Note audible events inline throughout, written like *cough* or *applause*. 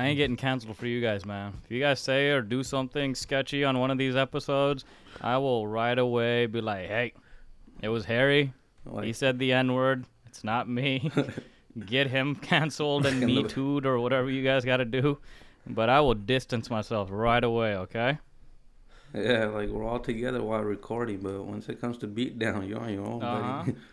I ain't getting canceled for you guys, man. If you guys say or do something sketchy on one of these episodes, I will right away be like, "Hey, it was Harry. He said the N word. It's not me. *laughs* Get him canceled and *laughs* me too'd or whatever you guys got to do." But I will distance myself right away. Okay. yeah, like we're all together while recording, but once it comes to beat down, you're on your own, Uh-huh. buddy. *laughs*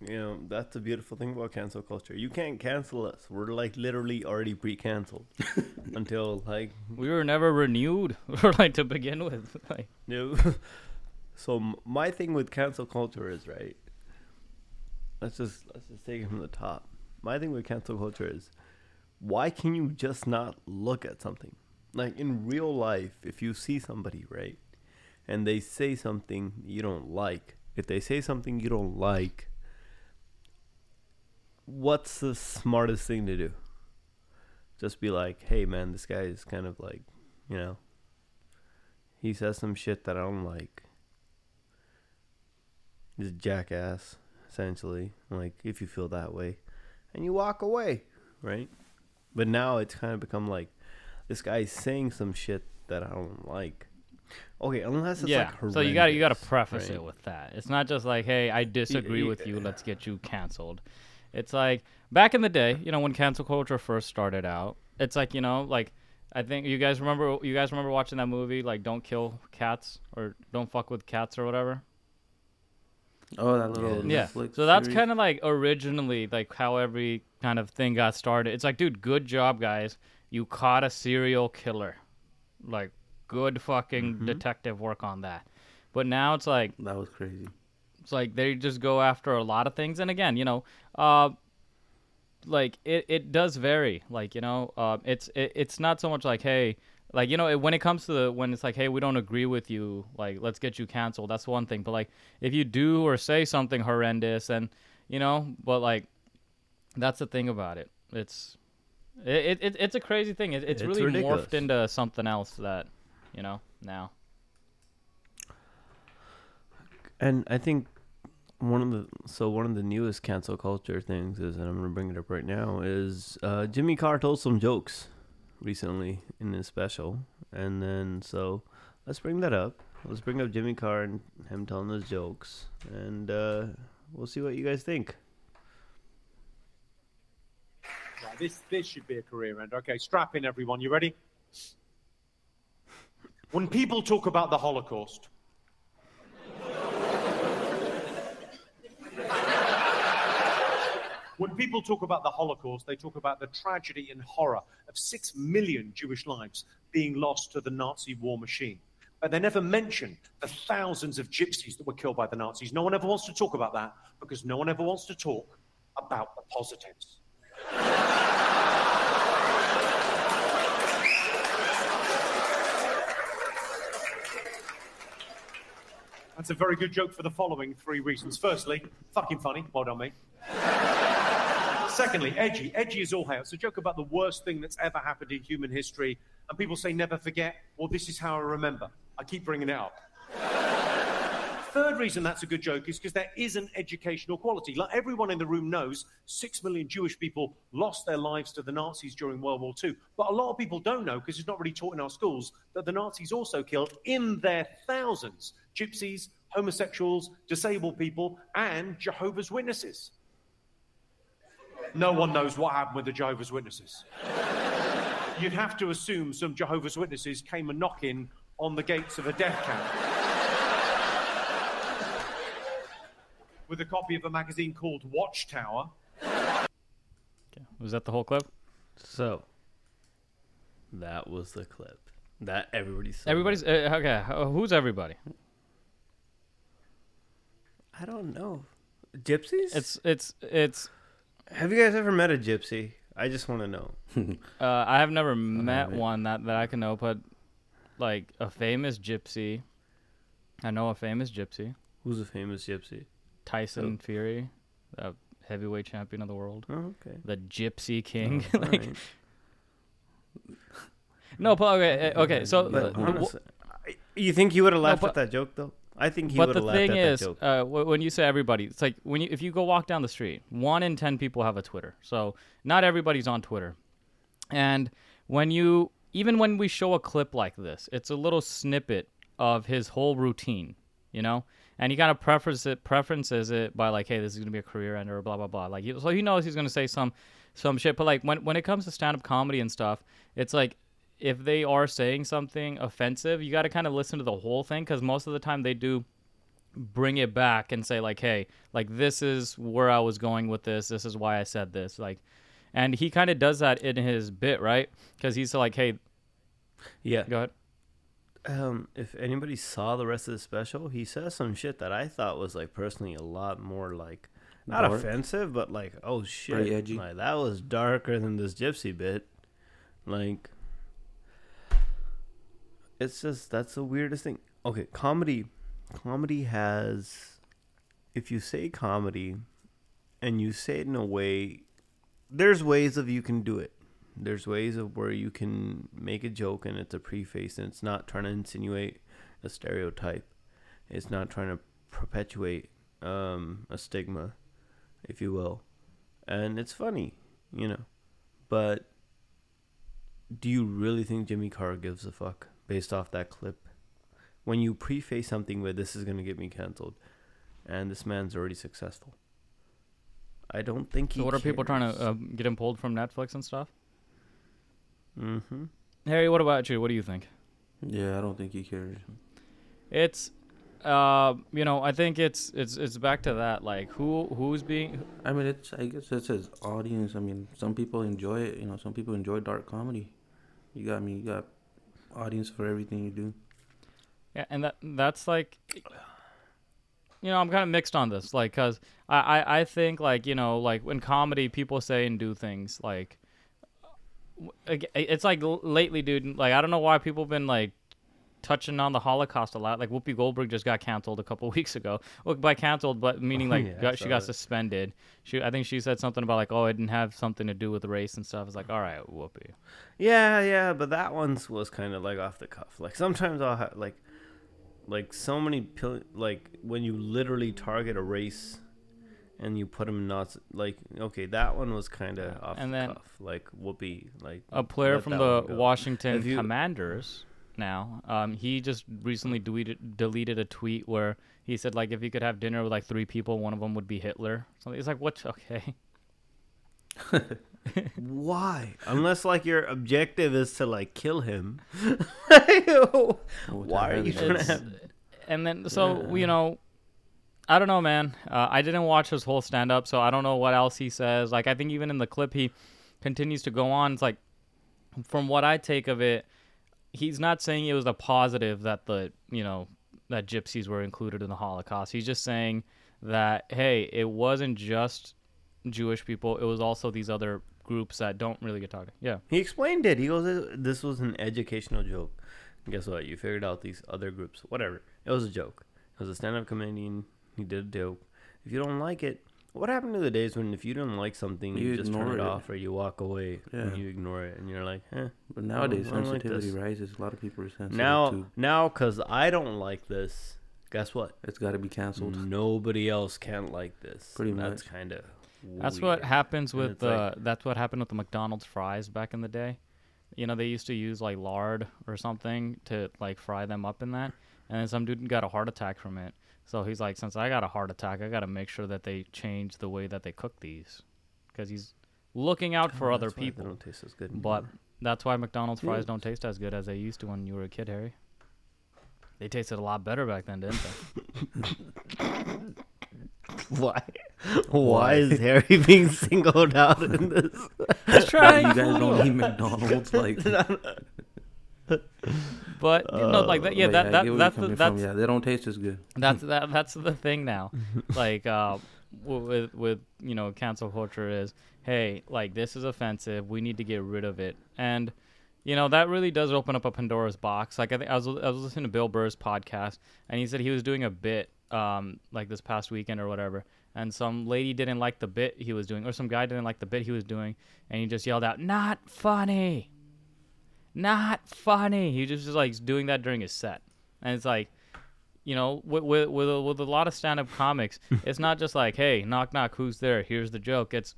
You know, that's the beautiful thing about cancel culture. You can't cancel us. We're like literally already pre-canceled *laughs* until like We were never renewed, *laughs* or like to begin with. *laughs* Like, no. so my thing with cancel culture is right. Let's just let's just take it from the top. My thing with cancel culture is, why can you just not look at something? Like in real life, if you see somebody right, and they say something you don't like, if they say something you don't like, what's the smartest thing to do? Just be like, hey man, this guy is kind of like, you know, he says some shit that I don't like. He's a jackass, essentially. Like, if you feel that way. And you walk away, right? But now it's kind of become like, this guy's saying some shit that I don't like. Okay, unless it's yeah. like so you got you got to preface right? it with that. It's not just like, "Hey, I disagree y- with you. Let's get you canceled." It's like back in the day, you know, when cancel culture first started out. It's like you know, like I think you guys remember you guys remember watching that movie, like "Don't Kill Cats" or "Don't Fuck with Cats" or whatever. Oh, that little Yeah. Netflix So that's kind of like originally like how every kind of thing got started. It's like, dude, good job, guys. You caught a serial killer. Like, good fucking Mm-hmm. detective work on that. But now it's like that was crazy. It's like they just go after a lot of things. And again, you know, uh, like it, it does vary. Like you know, uh, it's it, it's not so much like hey, like you know, it, when it comes to the when it's like hey, we don't agree with you, like let's get you canceled. That's one thing. But like if you do or say something horrendous, and you know, but like that's the thing about it. It's it, it it's a crazy thing. It, it's, It's really ridiculous. morphed into something else that you know now. And I think one of the so one of the newest cancel culture things is, and I'm gonna bring it up right now, is uh, Jimmy Carr told some jokes recently in his special, and then so let's bring that up. Let's bring up Jimmy Carr and him telling his jokes, and uh, we'll see what you guys think. Right, this this should be a career end. Okay, strap in, everyone. You ready? When people talk about the Holocaust, when people talk about the Holocaust, they talk about the tragedy and horror of six million Jewish lives being lost to the Nazi war machine. But they never mention the thousands of gypsies that were killed by the Nazis. No one ever wants to talk about that because no one ever wants to talk about the positives. That's a very good joke for the following three reasons. Firstly, fucking funny. Well done, mate. Secondly, edgy. Edgy is all hell. It's a joke about the worst thing that's ever happened in human history. And people say never forget. Well, this is how I remember. I keep bringing it up. *laughs* Third reason that's a good joke is because there is an educational quality. Like everyone in the room knows, six million Jewish people lost their lives to the Nazis during World War II. But a lot of people don't know, because it's not really taught in our schools, that the Nazis also killed in their thousands gypsies, homosexuals, disabled people, and Jehovah's Witnesses. No one knows what happened with the Jehovah's Witnesses. *laughs* You'd have to assume some Jehovah's Witnesses came a knocking on the gates of a death camp. *laughs* with a copy of a magazine called Watchtower. Okay. Was that the whole clip? So that was the clip that everybody saw. Everybody's uh, okay. uh, Who's everybody? I don't know. Gypsies? It's it's it's. Have you guys ever met a gypsy? I just want to know. *laughs* Uh, I have never met man. one that that I can know, but like a famous gypsy. I know a famous gypsy, Who's a famous gypsy? Tyson Fury, the heavyweight champion of the world, Oh, okay. the Gypsy King. Oh, *laughs* like, no, but okay, uh, okay. So, But uh, wh- honest- you think you would have laughed but- at that joke though? I think he but would the have laughed thing at is, that joke. uh, wh- when you say everybody, it's like when you if you go walk down the street, one in ten people have a Twitter. So not everybody's on Twitter. And when you even when we show a clip like this, it's a little snippet of his whole routine, you know? And he kind of preferences it preferences it by like, hey, this is gonna be a career ender, blah blah blah. Like, so he knows he's gonna say some some shit. But like when when it comes to stand up comedy and stuff, it's like if they are saying something offensive, you got to kind of listen to the whole thing because most of the time they do bring it back and say like, hey, like this is where I was going with this. This is why I said this. Like, and he kind of does that in his bit, right? Because he's like, hey, Yeah. go ahead. Um, if anybody saw the rest of the special, he says some shit that I thought was like personally a lot more like not Dark. offensive, but like oh shit, edgy. like that was darker than this gypsy bit. Like, it's just that's the weirdest thing. Okay, comedy, comedy has, if you say comedy, and you say it in a way, there's ways of you can do it. There's ways of where you can make a joke and it's a preface and it's not trying to insinuate a stereotype. It's not trying to perpetuate um, a stigma, if you will. And it's funny, you know. But do you really think Jimmy Carr gives a fuck based off that clip? When you preface something with this is going to get me canceled and this man's already successful. I don't think he So what are people trying to uh, get him pulled from Netflix and stuff? Mm-hmm. Harry, what about you? What do you think? Yeah, I don't think he cares. It's, uh, you know, I think it's it's it's back to that. Like, who who's being I mean, it's I guess it's his audience. I mean, some people enjoy it. You know, some people enjoy dark comedy. You got me. You got audience for everything you do. Yeah, and that that's like, you know, I'm kind of mixed on this, like, cause I, I I think like you know like in comedy people say and do things like, it's like lately, dude. Like I don't know why people have been like touching on the Holocaust a lot. Like Whoopi Goldberg just got canceled a couple *laughs* weeks ago. Well, by canceled, but meaning oh, like Yeah, got, she got that. suspended. She I think she said something about like oh it didn't have something to do with race and stuff. It's like all right, Whoopi. Yeah, yeah, but that one's was kind of like off the cuff. Like sometimes I'll have like, like so many pil- like when you literally target a race, and you put them not like okay that one was kind of off And the then- cuff. Like whoopee, like a player from the. Washington you- Commanders now. Um, he just recently deleted deleted a tweet where he said like if you could have dinner with like three people, one of them would be Hitler. So it's like what? *laughs* Okay, *laughs* Why? Unless like your objective is to like kill him. *laughs* Why are you trying to It's- have? and then so you know. I don't know, man. Uh, I didn't watch his whole stand up, so I don't know what else he says. Like, I think even in the clip, he continues to go on. It's like, from what I take of it, he's not saying it was a positive that the you know that gypsies were included in the Holocaust. He's just saying that hey, it wasn't just Jewish people; it was also these other groups that don't really get talked. Yeah, He explained it. He goes, "This was an educational joke." And guess what? You figured out these other groups. Whatever. It was a joke. It was a stand-up comedian. He did a joke. If you don't like it, what happened to the days when if you don't like something, you, You just turn it it. off or you walk away and you ignore it and you're like, eh. But nowadays, I don't like sensitivity rises. A lot of people are sensitive Now, too. now, cause I don't like this. Guess what? It's got to be canceled. Nobody else can't like this. Pretty much. That's kind of. that's what happens And with it's like- uh, that's what happened with the McDonald's fries back in the day. You know, they used to use like lard or something to like fry them up in that, and then some dude got a heart attack from it. So he's like, since I got a heart attack, I got to make sure that they change the way that they cook these, because he's looking out oh, for other That's why they people. don't taste as good. But that's why McDonald's fries Yeah. don't taste as good as they used to when you were a kid, Harry. They tasted a lot better back then, didn't they? *laughs* why? Why is Harry *laughs* being singled out in this? Just Why trying. you guys don't eat McDonald's like. *laughs* But you know, like that, yeah, But that, that that's the, from. that's Yeah, they don't taste as good. that's *laughs* that that's the thing now. like uh, with with you know cancel culture is hey like this is offensive. We need to get rid of it, and you know that really does open up a Pandora's box. Like I think I was I was listening to Bill Burr's podcast, and he said he was doing a bit um like this past weekend or whatever. And some lady didn't like the bit he was doing, or some guy didn't like the bit he was doing, and he just yelled out, "Not funny!" Not funny. He just was like doing that during his set, and it's like, you know, with with with a, with a lot of stand-up comics, *laughs* it's not just like, hey, knock knock, who's there? Here's the joke. It's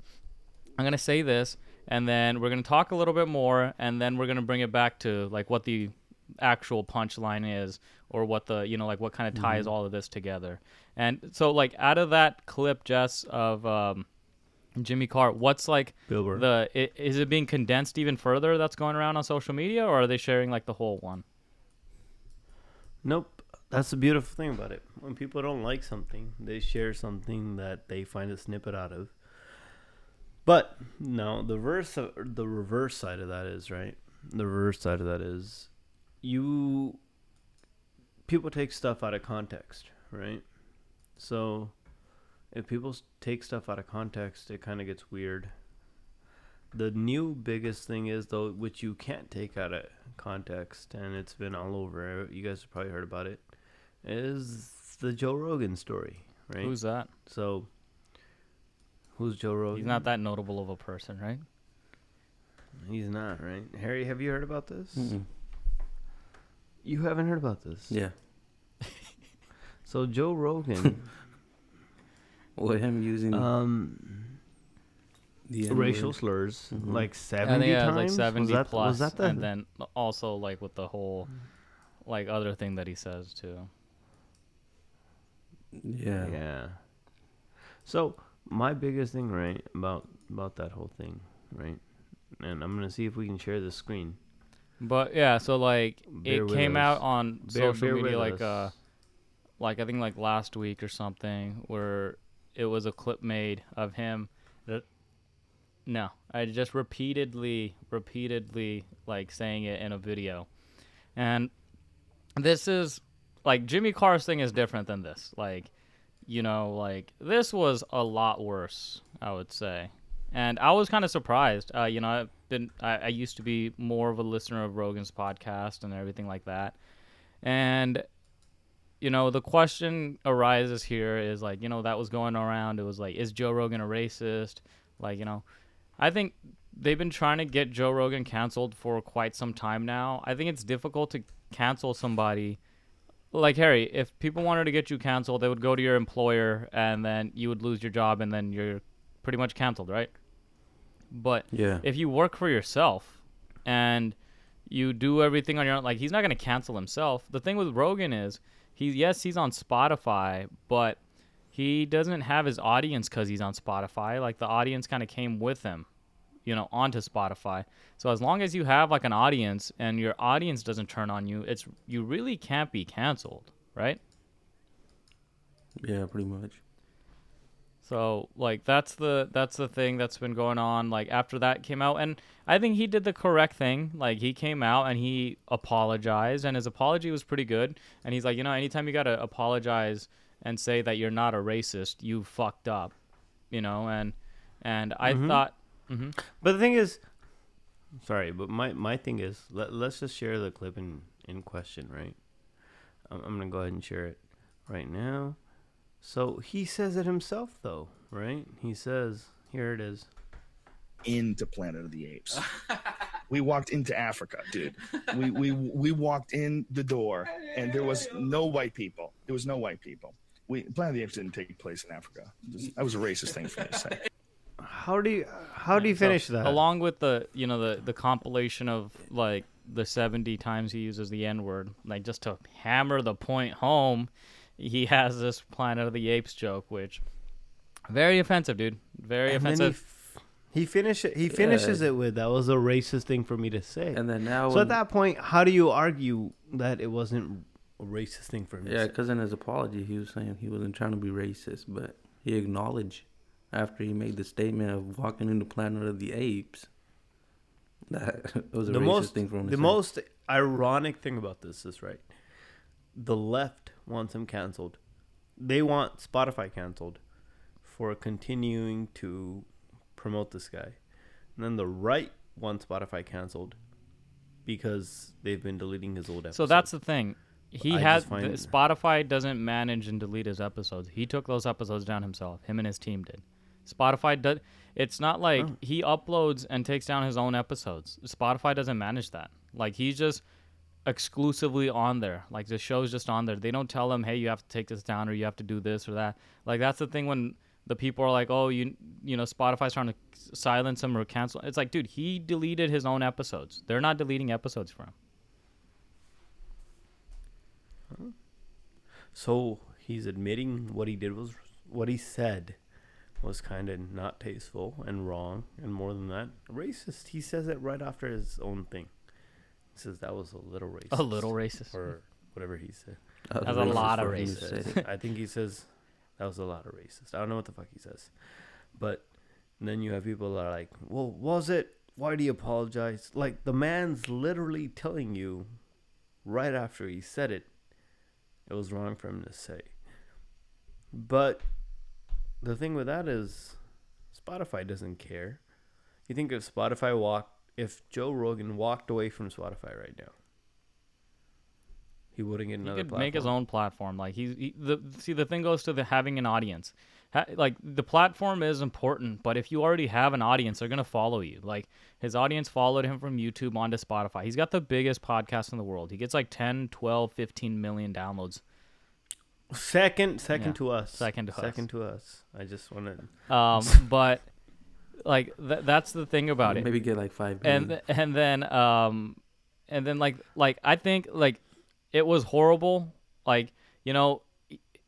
I'm gonna say this, and then we're gonna talk a little bit more, and then we're gonna bring it back to like what the actual punchline is, or what the you know like what kind of ties all of this together. And so like out of that clip, Jess of um, Jimmy Carr, what's like Bill Burr. the i- is it being condensed even further? That's going around on social media, or are they sharing like the whole one? Nope. That's the beautiful thing about it. When people don't like something, they share something that they find a snippet out of. But no, the verse, the reverse side of that is right. The reverse side of that is, you. People take stuff out of context, right? So, if people take stuff out of context, it kind of gets weird. The new biggest thing is though, which you can't take out of context, and it's been all over. Uh, you guys have probably heard about it. Is the Joe Rogan story, right? Who's that? so? Who's Joe Rogan? He's not that notable of a person, right? He's not, right? Harry, have you heard about this? Mm-mm. You haven't heard about this. Yeah. So Joe Rogan, *laughs* With him using um, the racial N-word. slurs Mhm. like I seventy think it times. like seventy was that, plus, was that the, and then also like with the whole like other thing that he says too. Yeah. Yeah. So my biggest thing, right, about about that whole thing, right, and I'm gonna see if we can share the screen. But yeah, so like Bear it came us. out on Bear- social bear media like us. uh like I think like last week or something where it was a clip made of him that no, I just repeatedly repeatedly like saying it in a video. And this is like Jimmy Carr's thing is different than this. Like you know, like this was a lot worse, I would say. And I was kind of surprised. Uh, you know, I've been I, I used to be more of a listener of Rogan's podcast and everything like that. And you know, the question arises here is like, you know, that was going around. It was like, is Joe Rogan a racist? Like, you know, I think they've been trying to get Joe Rogan canceled for quite some time now. I think it's difficult to cancel somebody. Like Harry, if people wanted to get you canceled, they would go to your employer and then you would lose your job and then you're pretty much canceled, right? But Yeah. if you work for yourself and you do everything on your own, like he's not gonna cancel himself. The thing with Rogan is he yes he's on Spotify, but he doesn't have his audience because he's on Spotify. Like the audience kind of came with him, you know, onto Spotify. So as long as you have like an audience and your audience doesn't turn on you, it's you really can't be canceled, right? Yeah, pretty much. So like that's the that's the thing that's been going on like after that came out and I think he did the correct thing. Like he came out and he apologized and his apology was pretty good and he's like, "You know, anytime you got to apologize and say that you're not a racist, you fucked up." You know, and and I Mhm. thought mhm. But the thing is, sorry, but my my thing is, let, let's just share the clip in in question, right? I'm, I'm gonna go ahead and share it right now. So he says it himself, though, right? He says, "Here it is." into Planet of the Apes. *laughs* we walked into Africa, dude. We we we walked in the door, and there was no white people. There was no white people. We Planet of the Apes didn't take place in Africa. That was a racist thing for me to say. How do you how do you So, finish that? Along with the you know the the compilation of like the 70 times he uses the N word, like just to hammer the point home, he has this Planet of the Apes joke, which very offensive, dude. Very And then offensive. He, f- he finish it. He finishes it with, "That was a racist thing for me to say." And then now, so when- at that point, how do you argue that it wasn't a racist thing for him? yeah, because in his apology, he was saying he wasn't trying to be racist, but he acknowledged after he made the statement of walking into Planet of the Apes that *laughs* it was a the racist most thing for him to the say. most ironic thing about this is right the left wants him canceled they want spotify canceled for continuing to promote this guy and then the right wants spotify canceled because they've been deleting his old episodes So that's the thing. He I has find- Spotify doesn't manage and delete his episodes. He took those episodes down himself. Him and his team did. Spotify does. It's not like Oh. he uploads and takes down his own episodes. Spotify doesn't manage that. Like he's just exclusively on there. Like the show's just on there. They don't tell them, "Hey, you have to take this down or you have to do this or that." Like that's the thing when the people are like, oh, you you know, Spotify's trying to silence him or cancel. It's like, dude, he deleted his own episodes. They're not deleting episodes for him. So he's admitting what he did was what he said was kind of not tasteful and wrong, and more than that, racist. He says it right after his own thing. He says that was a little racist. A little racist. or whatever he said. That That's a lot of for him to racist. I think he says that was a lot of racist. I don't know what the fuck he says, but then you have people that are like, "Well, was it? Why do you apologize?" Like the man's literally telling you right after he said it, it was wrong for him to say. But the thing with that is, Spotify doesn't care. You think if Spotify walked, if Joe Rogan walked away from Spotify right now, he wouldn't get another. He could make his own platform. Like he's he, the see the thing goes to the having an audience. Ha, like the platform is important, but if you already have an audience, they're gonna follow you. Like his audience followed him from YouTube onto Spotify. He's got the biggest podcast in the world. He gets like 10, 12, 15 million downloads. Second, second Yeah, to us. second to us. second to us. I just wanted. Um, *laughs* but like th- that's the thing about it. Maybe get like five. and th- and then um and then like like I think like it was horrible. Like you know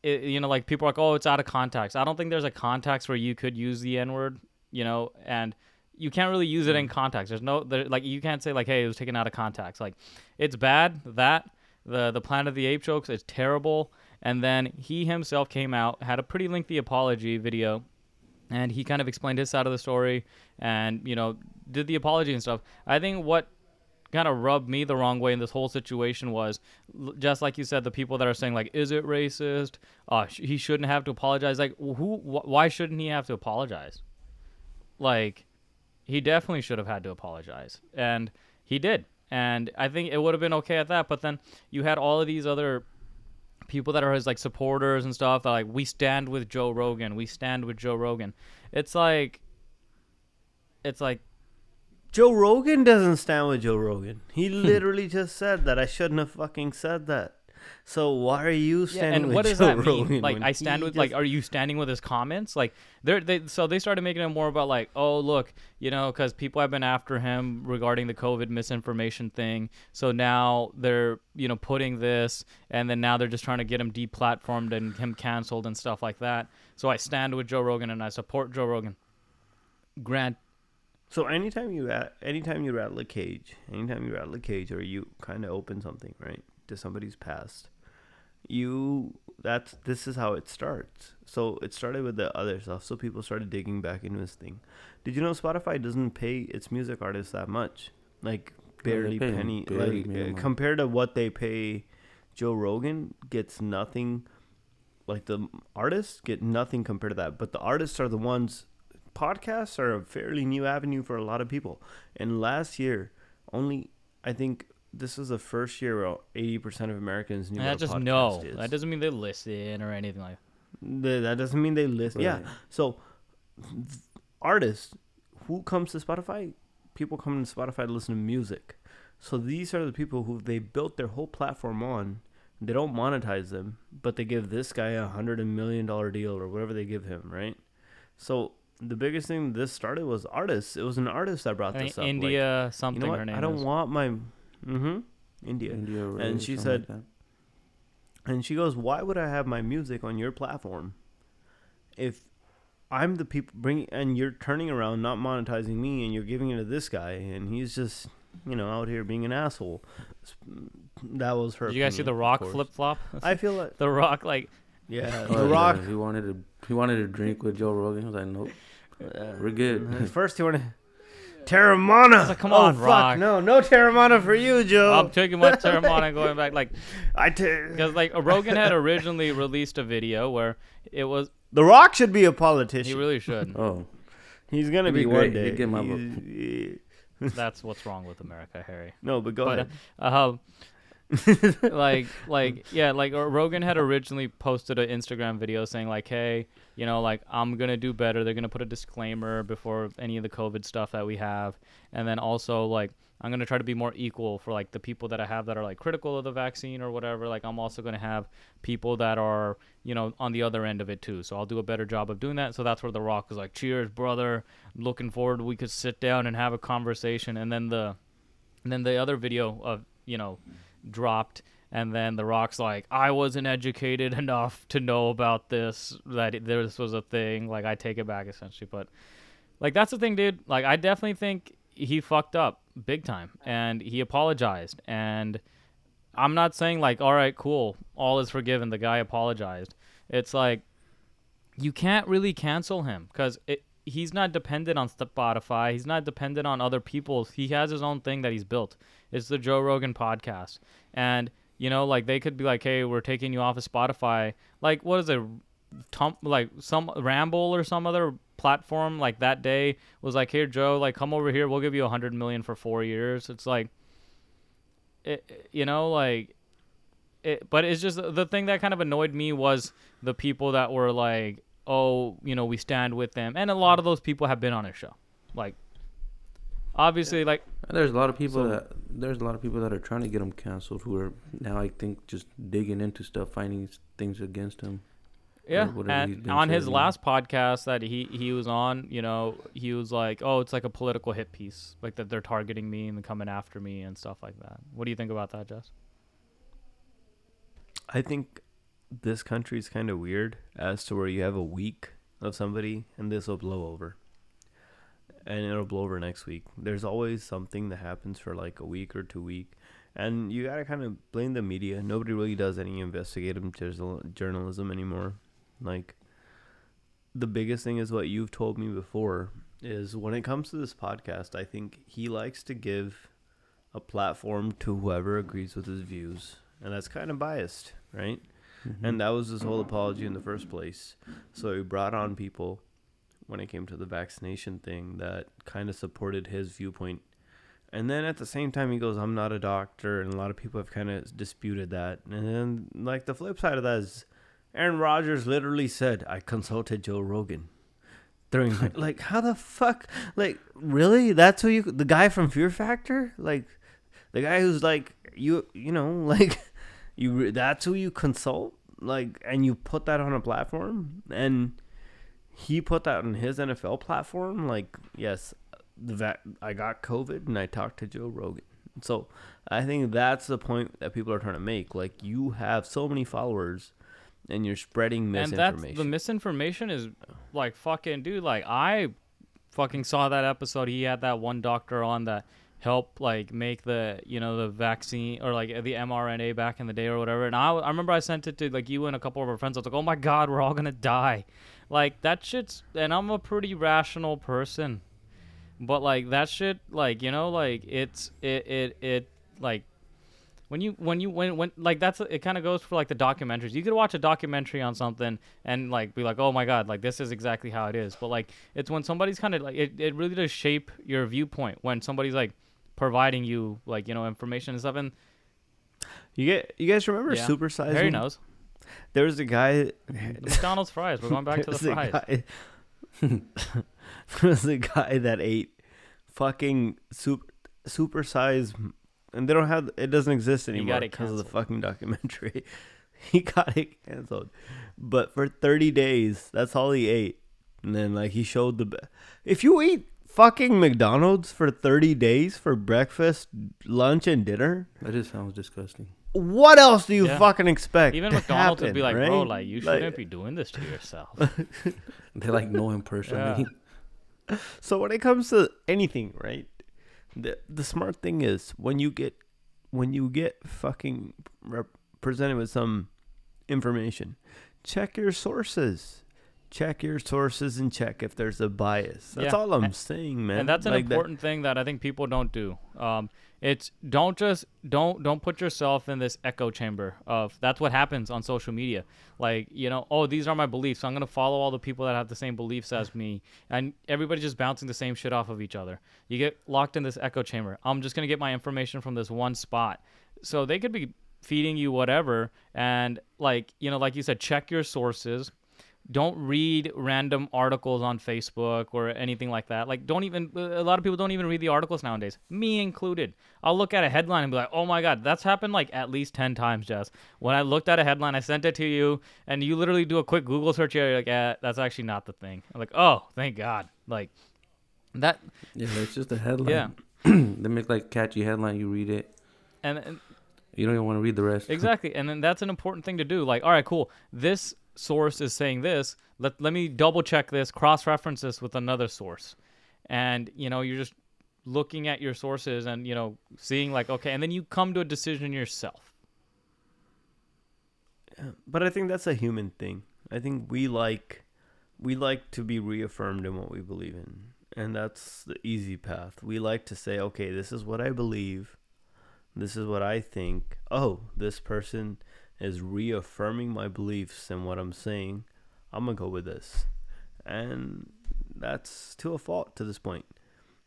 it, you know like people are like oh it's out of context. I don't think there's a context where you could use the n word you know and you can't really use it in context. There's no there, like you can't say like hey it was taken out of context. Like it's bad that the the Planet of the Apes jokes is terrible. And then he himself came out had a pretty lengthy apology video and he kind of explained his side of the story and you know did the apology and stuff. I think what kind of rubbed me the wrong way in this whole situation was just like you said the people that are saying like is it racist? Uh sh- he shouldn't have to apologize. Like who wh- why shouldn't he have to apologize? Like he definitely should have had to apologize and he did. And i think it would have been okay at that but then you had all of these other people that are his like supporters and stuff that like we stand with Joe Rogan, we stand with Joe Rogan. It's like it's like Joe Rogan doesn't stand with Joe Rogan. He literally just said that. I shouldn't have fucking said that. So why are you yeah, standing and with what does Joe that Rogan? mean? Like I stand with just- like are you standing with his comments? Like they're they so they started making it more about like oh look, you know, cuz people have been after him regarding the COVID misinformation thing. So now they're, you know, putting this and then now they're just trying to get him deplatformed and him canceled and stuff like that. So I stand with Joe Rogan and I support Joe Rogan. Grant So anytime you at anytime you rattle a cage, anytime you rattle a cage, or you kind of open something right to somebody's past, you that's this is how it starts. So it started with the other stuff. So people started digging back into this thing. Did you know Spotify doesn't pay its music artists that much? Like barely 'em penny. barely like uh, compared to what they pay Joe Rogan, gets nothing. Like the artists get nothing compared to that, but the artists are the ones podcasts are a fairly new avenue for a lot of people. And last year, only I think this is the first year where eighty percent of Americans knew And that just podcast no. is. That doesn't mean they listen or anything like. Th- that doesn't mean they listen. Yeah. So th- artists who comes to Spotify, people come to Spotify to listen to music. So these are the people who they built their whole platform on. They don't monetize them, but they give this guy a hundred million dollar deal or whatever they give him, right? So the biggest thing this started was artists. It was an artist that brought I think this up. like, India you something know her name I don't is. want my. Mm-hmm. India. India Arie and she something like said- And she goes, "Why would I have my music on your platform if I'm the people bring and you're turning around, not monetizing me, and you're giving it to this guy, and he's just, you know, out here being an asshole." That was her. Did you guys see the Rock flip flop? *laughs* I feel like, the Rock like yeah, Oh, the yeah, Rock. He wanted to. He wanted to drink with Joe Rogan. I was like, nope, we're good. At first, he wanted Teremana. like, come oh, on, fuck, Rock. no, no Teremana for you, Joe. I'm taking my *laughs* term on and going back like I t- because like Rogan had originally released a video where it was the Rock should be a politician. he really should. *laughs* oh, He's gonna He'd be be, one great. day. He'd get my He's- he- That's what's wrong with America, Harry. no, but go But ahead. uh, like like yeah like uh, rogan had originally posted an instagram video saying like hey you know like i'm gonna do better. They're gonna put a disclaimer before any of the covid stuff that we have. And then also like i'm gonna try to be more equal for like the people that i have that are like critical of the vaccine or whatever. Like i'm also gonna have people that are you know on the other end of it too. So i'll do a better job of doing that. So that's where the rock was like cheers brother. Looking forward we could sit down and have a conversation. And then the and then the other video of you know dropped and then the rock's like i wasn't educated *laughs* enough to know about this that this was a thing like i take it back essentially but like that's the thing dude like i definitely think he fucked up big time and he apologized and i'm not saying like all right cool all is forgiven the guy apologized it's like you can't really cancel him because he's not dependent on Spotify. He's not dependent on other people. He has his own thing that he's built. It's the Joe Rogan podcast, and you know, like they could be like, "Hey, we're taking you off of Spotify." Like, what is it? Tum- like some Rumble or some other platform like that day was like, "Here, Joe, like come over here. We'll give you a hundred million for four years." It's like, it, you know, like it, but it's just the thing that kind of annoyed me was the people that were like, "Oh, you know, we stand with them," and a lot of those people have been on his show. Like, obviously, like There's a lot of people So- that there's a lot of people that are trying to get him canceled who are now I think just digging into stuff, finding things against him. yeah. And on his saying. last podcast that he he was on, you know, he was like, "Oh, it's like a political hit piece, like that they're targeting me and coming after me and stuff like that." What do you think about that, Jess? I think this country is kind of weird as to where you have a week of somebody and this will blow over. And it'll blow over next week. There's always something that happens for like a week or two week. And you got to kind of blame the media. Nobody really does any investigative journalism anymore. Like the biggest thing is what you've told me before is when it comes to this podcast, I think he likes to give a platform to whoever agrees with his views. And that's kind of biased, right? Mm-hmm. And that was his whole apology in the first place. So he brought on people when it came to the vaccination thing that kind of supported his viewpoint. And then at the same time, he goes, I'm not a doctor. And a lot of people have kind of disputed that. And then, like, the flip side of that is Aaron Rodgers literally said, I consulted Joe Rogan. During, my, *laughs* like, how the fuck? Like, really? That's who you, the guy from Fear Factor? Like, the guy who's like, you, you know, *laughs* like, you that's who you consult like and you put that on a platform and he put that on his NFL platform like yes the va- I got covid and I talked to Joe Rogan so I think that's the point that people are trying to make like you have so many followers and you're spreading misinformation. And that's the misinformation is like fucking dude. Like I fucking saw that episode. He had that one doctor on that helped like make the you know the vaccine or like the mRNA back in the day or whatever. And I, I remember I sent it to like you and a couple of our friends. I was like, oh my god, we're all gonna die. Like that shit's. And I'm a pretty rational person, but like that shit, like you know, like it's it it it like when you when you when when like that's it kind of goes for like the documentaries you could watch a documentary on something and like be like oh my god like this is exactly how it is but like it's when somebody's kind of like it, it really does shape your viewpoint when somebody's like providing you like you know information and stuff and you get you guys remember Yeah. super size harry knows there was a guy the *laughs* mcdonald's fries we're going back *laughs* to the fries guy- *laughs* There's a guy that ate fucking super super size, and they don't have it doesn't exist anymore because of the fucking documentary. he got it canceled, but for 30 days, that's all he ate, and then like he showed the. If you eat fucking McDonald's for 30 days for breakfast, lunch, and dinner, That just sounds disgusting. What else do you Yeah. fucking expect? even to mcdonald's would be like right? bro like you shouldn't be doing this to yourself *laughs* They like know him personally. So when it comes to anything, right? The the smart thing is when you get when you get fucking rep- presented with some information, check your sources. Check your sources and check if there's a bias. That's Yeah. all I'm And- saying, man. and that's an Like that- important thing that I think people don't do. Um, it's don't just don't don't put yourself in this echo chamber of that's what happens on social media. Like you know, oh these are my beliefs, so I'm gonna follow all the people that have the same beliefs as me, and everybody's just bouncing the same shit off of each other. You get locked in this echo chamber. I'm just gonna get my information from this one spot. So they could be feeding you whatever and like you know like you said check your sources don't read random articles on Facebook or anything like that. Like, don't even, a lot of people don't even read the articles nowadays, me included. I'll look at a headline and be like, oh my God, that's happened like at least 10 times, Jess. When I looked at a headline, I sent it to you, and you literally do a quick Google search, you're like, yeah, that's actually not the thing. I'm like, oh, thank God. Like, that, Yeah, it's just a headline. Yeah. *clears throat* they make like catchy headline. You read it. and, and You don't even want to read the rest. *laughs* exactly and then that's an important thing to do like all right cool this source is saying this let, let me double check this cross reference this with another source and you know you're just looking at your sources and you know seeing like okay and then you come to a decision yourself But I think that's a human thing. I think we like we like to be reaffirmed in what we believe in. And that's the easy path. We like to say, okay, this is what I believe. This is what I think. Oh, this person is reaffirming my beliefs and what I'm saying. I'm going to go with this. And that's to a fault to this point.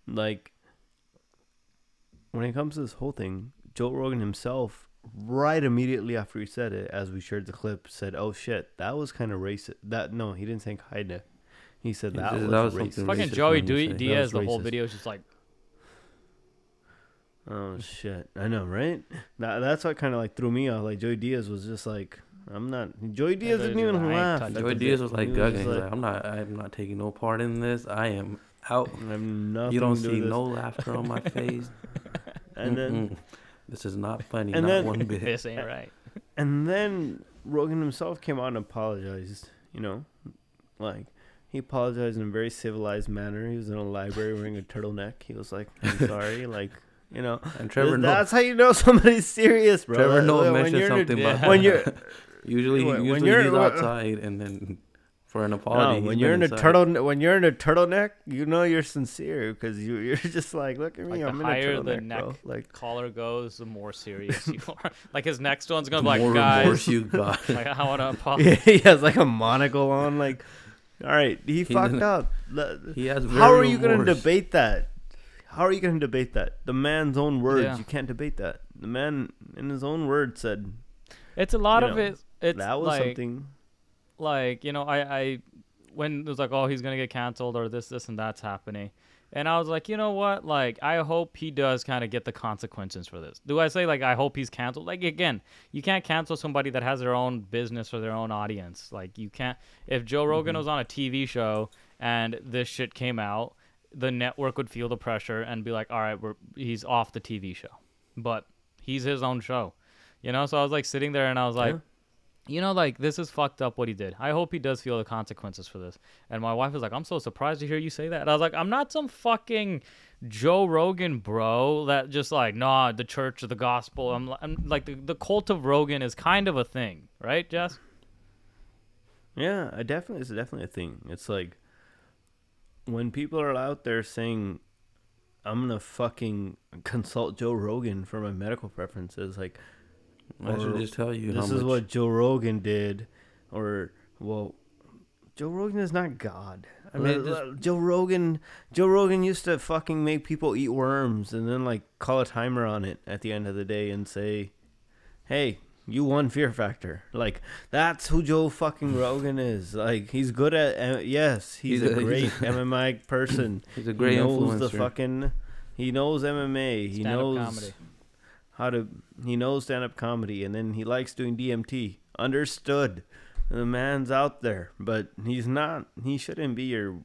Like when it comes to this whole thing, Joe Rogan himself right immediately after he said it, as we shared the clip, said, "Oh shit, that was kind of racist." That no, he didn't say kinda. He said He that said was, that was racist. fucking racist joey when you Di- say that diaz the whole video is just like Oh shit, I know, right? That, that's what kind of like threw me off. Like Joey Diaz was just like, "I'm not." Joey Diaz didn't even like, I laugh. touching Joey the Diaz was like He gugging. like, I'm not. I'm not taking no part in this. I am out. I have nothing You don't to do see with no laughter on my *laughs* face. this. And then, this is not funny. and not then- one *laughs* bit. this ain't right and then Rogan himself came out and apologized. You know, like he apologized in a very civilized manner. He was in a library wearing a turtleneck. He was like, "I'm *laughs* sorry," like. You know, And Trevor Noah. that's how you know *laughs* somebody's serious, bro. Trevor That- Noah when mentioned you're something about Yeah. when that. you're *laughs* usually when- when usually you're- he's when- outside and then for an apology. No, when you're in a turtle, when you're in a turtleneck, you know you're sincere because you you're *laughs* just like, look at me, like I'm in a higher turtleneck, the neck bro. Like, collar goes the more serious you are like his next one's gonna be like more remorse guys you got. like i want to apologize he has like a monocle on. Like, all right, he, fucked up. He has. How are you gonna debate that? How are you gonna debate that? The man's own words. Yeah. You can't debate that. The man, in his own words, said it's a lot You of know, it it's that was like something. like you know i i when it was like oh he's gonna get canceled or this this and that's happening and i was like you know what like i hope he does kind of get the consequences for this do i say like i hope he's canceled like again you can't cancel somebody that has their own business or their own audience like you can't if joe rogan Mm-hmm. was on a tv show and this shit came out the network would feel the pressure and be like all right we're he's off the tv show but he's his own show you know so i was like sitting there and i was like Yeah. you know, like this is fucked up what he did. I hope he does feel the consequences for this. And my wife was like, I'm so surprised to hear you say that. And I was like, I'm not some fucking Joe Rogan bro that just like, nah, the church of the gospel. I'm, I'm like, the, the cult of Rogan is kind of a thing, right, Jess? Yeah, definitely it's definitely a thing. It's like when people are out there saying I'm gonna fucking consult Joe Rogan for my medical preferences, like I should just tell you this is much. what Joe Rogan did, or well, Joe Rogan is not God. I mean, just- Joe Rogan, Joe Rogan used to fucking make people eat worms and then like call a timer on it at the end of the day and say, "Hey, you won Fear Factor." Like that's who Joe fucking *laughs* Rogan is. Like he's good at uh, yes, he's, He's a, a- he's great a- *laughs* MMA person. He's a great he knows influencer. the fucking. He knows MMA. He Stand-up knows comedy. how to. He knows stand up comedy, and then he likes doing DMT. Understood. The man's out there, but he's not. He shouldn't be your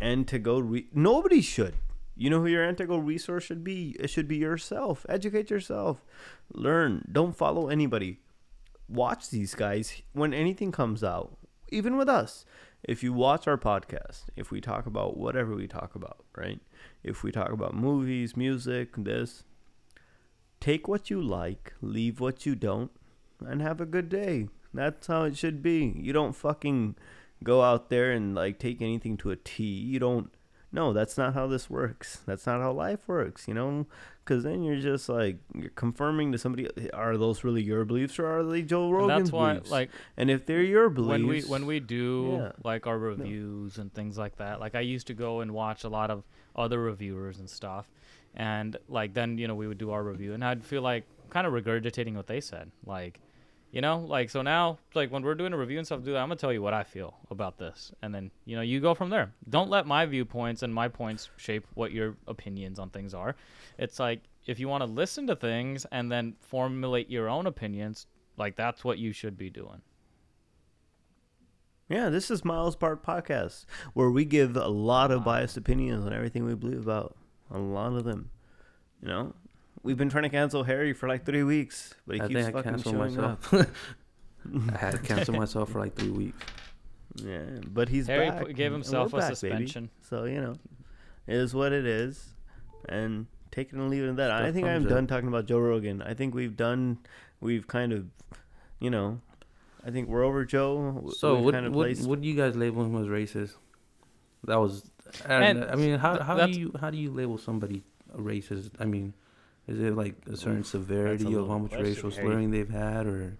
end to go. Re- Nobody should. You know who your integral resource should be? It should be yourself. Educate yourself. Learn. Don't follow anybody. Watch these guys when anything comes out. Even with us, if you watch our podcast, if we talk about whatever we talk about, right? If we talk about movies, music, this, take what you like, leave what you don't, and have a good day. That's how it should be. You don't fucking go out there and like take anything to a T. You don't. No, that's not how this works. That's not how life works, you know? Because then you're just like, you're confirming to somebody, are those really your beliefs or are they Joe And Rogan's that's why, beliefs? like, and if they're your beliefs, when we when we do Yeah. like our reviews and things like that like i used to go and watch a lot of other reviewers and stuff and like then you know we would do our review and i'd feel like kind of regurgitating what they said. Like, you know, like so now, like when we're doing a review and stuff, dude, I'm gonna tell you what I feel about this, and then you know you go from there. Don't let my viewpoints and my points shape what your opinions on things are. It's like if you want to listen to things and then formulate your own opinions, like that's what you should be doing. Yeah, this is Miles Bart Podcast, where we give a lot of biased opinions on everything we believe about. A lot of them. You know? We've been trying to cancel Harry for like three weeks, but he I keeps think I fucking canceled showing myself. up. *laughs* I had to cancel myself for like three weeks. Yeah, but he's Harry back. put- gave and himself a back, baby. suspension. So, you know, it is what it is. And take it and leave it at that. I think I'm comes done talking about Joe Rogan. I think we've done, we've kind of, you know, I think we're over Joe. So We've what, kind of what, placed- what do you guys label him as racist? That was, And and I mean, how how do you how do you label somebody a racist? I mean, is it like a certain severity of how much racial Harry. slurring they've had, or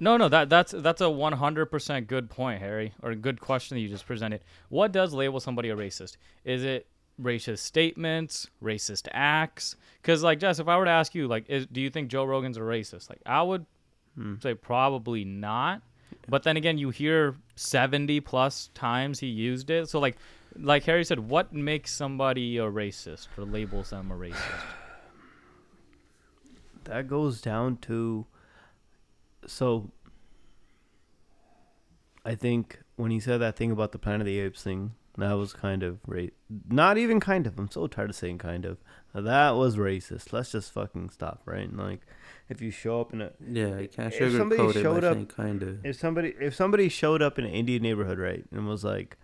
No, no, that that's that's a 100% good point, Harry, or a good question that you just presented. What does label somebody a racist? Is it racist statements, racist acts? Because like Jess, if I were to ask you, like, is, do you think Joe Rogan's a racist? Like, I would hmm. say probably not. But then again, you hear 70 plus times he used it. So like, like Harry said, what makes somebody a racist or labels them a racist? *sighs* that goes down to so I think when he said that thing about the Planet of the Apes thing, that was kind of ra- not even kind of. I'm so tired of saying kind of. That was racist. Let's just fucking stop, right? And like, if you show up in a yeah, you can't If somebody sugarcoat it showed by up- saying kind of. if somebody if somebody showed up in an Indian neighborhood, right, and was like,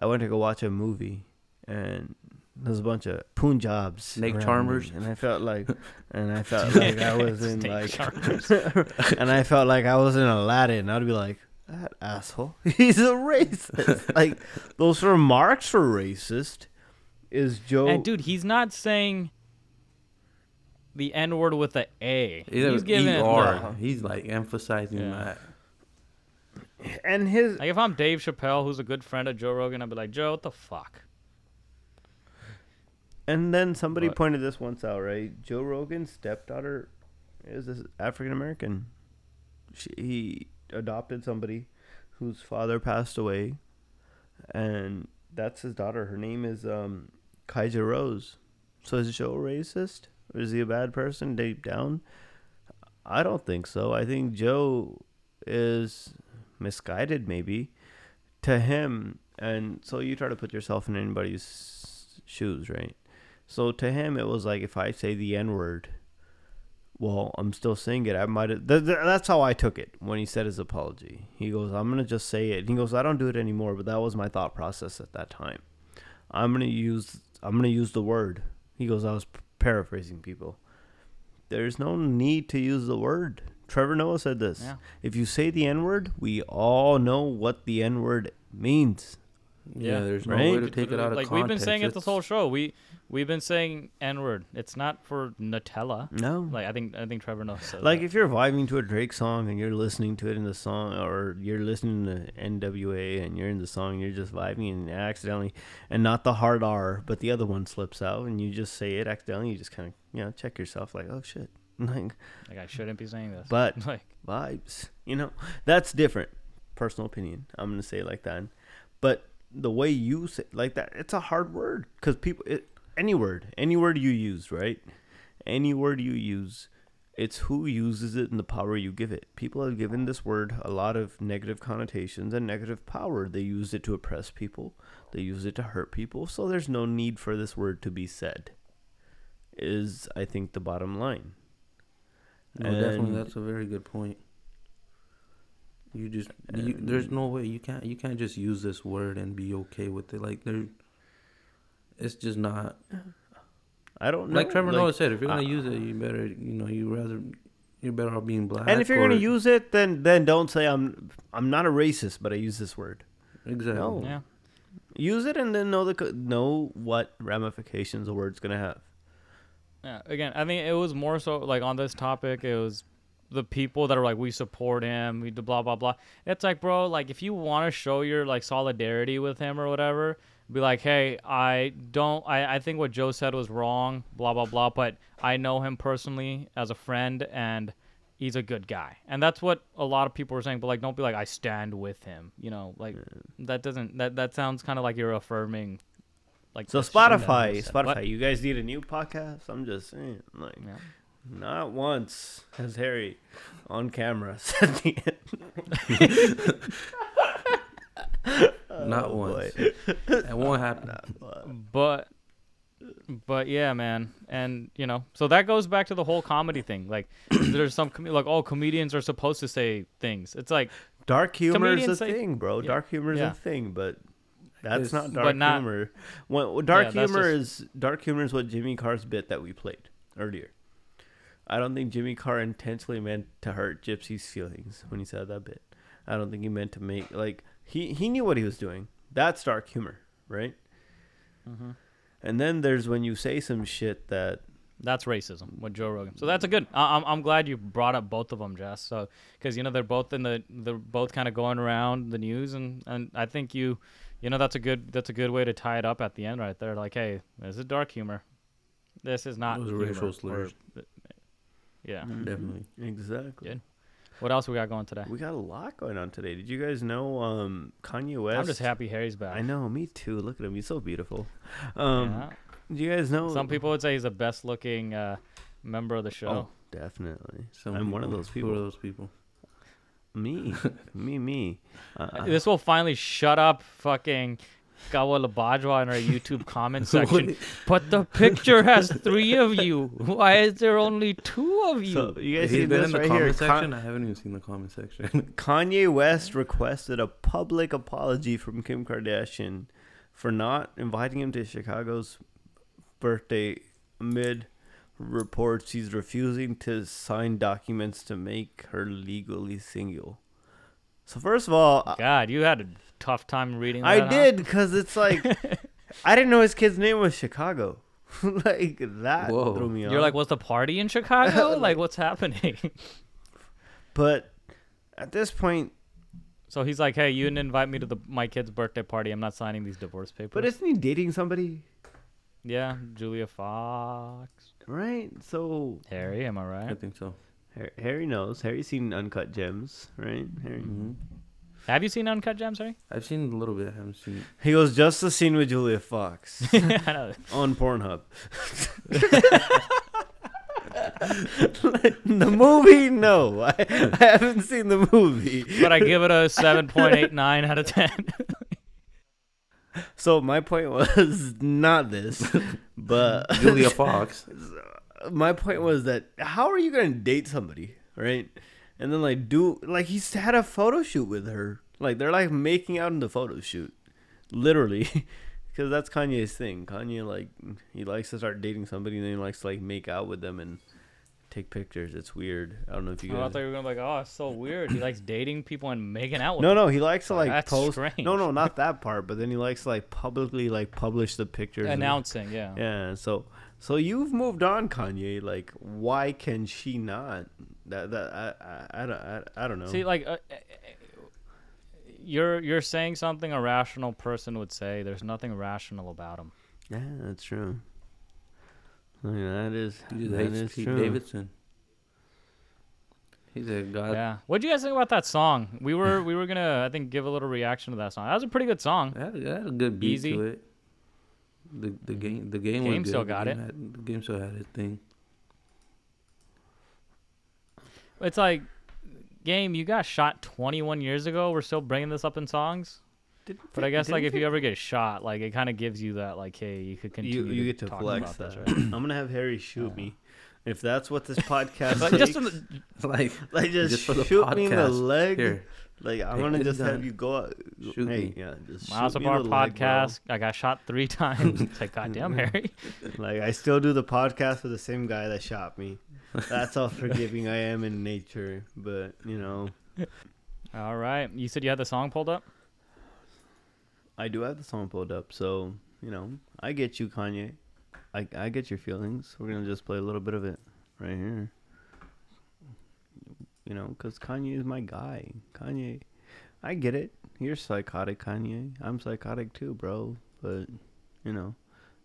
I went to go watch a movie, and there's a bunch of Punjabs, Snake around me, charmers? and I felt like, and I felt *laughs* like I was in Snake like, *laughs* and I felt like I was in Aladdin. I'd be like, that asshole, *laughs* he's a racist. like those remarks were racist is Joe. And dude, he's not saying the N word with a A. Either He's giving it ER. the- He's like emphasizing Yeah. that. And his Like if I'm Dave Chappelle, who's a good friend of Joe Rogan, I'd be like, Joe, what the fuck? And then somebody What? pointed this once out, right? Joe Rogan's stepdaughter is African American. She he adopted somebody whose father passed away, and that's his daughter. Her name is um, Kayja Rose. So is Joe a racist? Or is he a bad person deep down? I don't think so. I think Joe is misguided, maybe, to him. And so you try to put yourself in anybody's shoes, right? So to him, it was like if I say the N word, well, I'm still saying it. I might. Th- th- that's how I took it when he said his apology. He goes, "I'm gonna just say it." and He goes, "I don't do it anymore," but that was my thought process at that time. I'm gonna use. I'm gonna use the word. He goes, "I was paraphrasing people." There's no need to use the word. Trevor Noah said this. Yeah. If you say the N word, we all know what the N word means. Yeah, Yeah. there's no Right? way to take it out of like context. we've been saying it this whole show. We we've been saying N word. It's not for Nutella. No. Like I think I think Trevor Noah. said Like that. if you're vibing to a Drake song and you're listening to it in the song, or you're listening to NWA and you're in the song, and you're just vibing and accidentally, and not the hard R, but the other one slips out, and you just say it accidentally. You just kind of you know check yourself like, oh shit, *laughs* like like I shouldn't be saying this. But- *laughs* like vibes, you know, that's different. Personal opinion. I'm gonna say it like that, but the way you say like that, it's a hard word because people, it, any word, any word you use, right? Any word you use, it's who uses it and the power you give it. People have given this word a lot of negative connotations and negative power. They use it to oppress people. They use it to hurt people. So there's no need for this word to be said. Is I think the bottom line. No, definitely, that's a very good point. You just, you, there's no way you can't, you can't just use this word and be okay with it. Like there, it's just not. I don't know. Like Trevor like- Noah said, if you're gonna uh, use it, you better, you know, you rather, you're better off being black. And if you're or- gonna use it, then then don't say I'm I'm not a racist, but I use this word. exactly, No. yeah. Use it and then know the know what ramifications the word's gonna have. Yeah, again, I think it was more so like on this topic. It was the people that are like, we support him, we do blah blah blah. It's like, bro, like if you want to show your like solidarity with him or whatever, be like, hey, I don't, I, I think what Joe said was wrong, blah blah blah, but I know him personally as a friend and he's a good guy, and that's what a lot of people were saying. But like, don't be like, I stand with him, you know, like that doesn't that that sounds kind of like you're affirming. Like So the shit that Spotify, Spotify, What? you guys need a new podcast? I'm just saying, like, Yeah. not once has Harry on camera *laughs* said the end. Not Oh, once. boy. It won't happen. but but yeah man and you know so that goes back to the whole comedy thing like *coughs* there's some com- like oh comedians are supposed to say things it's like Dark humor is a say- thing, bro. Yeah. Dark humor is Yeah. a thing, but that's It's- not dark not- humor. When, when dark Yeah, that's humor is dark humor is what Jimmy Carr's bit that we played earlier. I don't think Jimmy Carr intentionally meant to hurt Gypsy's feelings when he said that bit. I don't think he meant to make like he he knew what he was doing. That's dark humor, right? Mm-hmm. And then there's when you say some shit that that's racism with joe rogan so that's a good I- i'm, I'm glad you brought up both of them jess so because you know they're both in the they're both kind of going around the news and and i think you you know that's a good that's a good way to tie it up at the end right there like hey this is dark humor this is not Those are humor, racial or- slurs. yeah Definitely. exactly. Good. what else we got going today We got a lot going on today. Did you guys know um Kanye West? i'm just happy harry's back I know, me too. Look at him; he's so beautiful. Um, yeah. do you guys know? Some people would say he's the best looking uh, member of the show. Oh, definitely. Some I'm one of people- those Who people. are those people? Me, *laughs* me, me. Uh, this will finally shut up fucking Kawa Labajwa in our YouTube comment *laughs* section. but the picture has three of you. Why is there only two of you? so you guys He's see this in the right comment here? section. Con- I haven't even seen the comment section. *laughs* Kanye West requested a public apology from Kim Kardashian for not inviting him to Chicago's birthday amid reports he's refusing to sign documents to make her legally single. So first of all, I- God, you had a tough time reading that. I did because it's like *laughs* I didn't know his kid's name was Chicago. *laughs* like that Whoa. threw me off. You're like, what's the party in Chicago? *laughs* like, what's happening? but at this point, so he's like, hey, you didn't invite me to the my kid's birthday party. I'm not signing these divorce papers. but isn't he dating somebody, yeah, Julia Fox. right? So Harry, am I right? I think so. Har- Harry knows. Harry's seen Uncut Gems, right? Harry. hmm Have you seen Uncut Gems, Harry? I've seen a little bit. I haven't seen. *laughs* He goes just the scene with Julia Fox *laughs* *laughs* on Pornhub. the movie, no, I, I haven't seen the movie. but I give it a 7.89 out of 10. So my point was *laughs* not this, but *laughs* Julia Fox. my point was that how are you gonna date somebody, right? And then like do like he's had a photo shoot with her, like they're like making out in the photo shoot, literally, *laughs* because that's Kanye's thing. Kanye like he likes to start dating somebody and then he likes to like make out with them and take pictures. It's weird. I don't know if you Oh, I thought you were gonna be like, oh, it's so weird. He likes dating people and making out with No, them. no, he likes to like That's post. strange. No, no, *laughs* not that part. But then he likes to like publicly like publish the pictures. and- Announcing, yeah. Yeah, so so you've moved on, Kanye. Like, why can she not? That that I I, I, don't, I, I don't know. See, like, uh, uh, you're you're saying something a rational person would say. There's nothing rational about him. yeah, that's true. I mean, that is He just that hates is Pete true. Davidson. He's a god. yeah. What do you guys think about that song? We were we were gonna I think give a little reaction to that song. That was a pretty good song. It had, it had a good beat Easy. to it. The the game the game, Game was still good. got the it. game Had, the game still had its thing. It's like, game, you got shot 21 years ago. We're still bringing this up in songs. Did- But I guess like if you ever get shot, like it kind of gives you that like, hey, you could continue. you you get to flex that. this, right? I'm gonna have Harry shoot me. If that's what this *laughs* podcast Like, takes, just the, *laughs* like *laughs* like just, just for the shoot me in the leg. here. Like I'm Take gonna this just have you go out. Shoot hey, me. yeah, just Miles shoot me Apart in the leg, bro. podcast. I got shot three times. It's like, goddamn, Harry. Like I still do the podcast with the same guy that shot me. That's how forgiving I am in nature. But you know, All right. You said you had the song pulled up. I do have the song pulled up, so you know, I get you, Kanye. I I get your feelings. We're gonna just play a little bit of it right here. You know, cause Kanye is my guy. Kanye, I get it. You're psychotic, Kanye. I'm psychotic too, bro. but you know,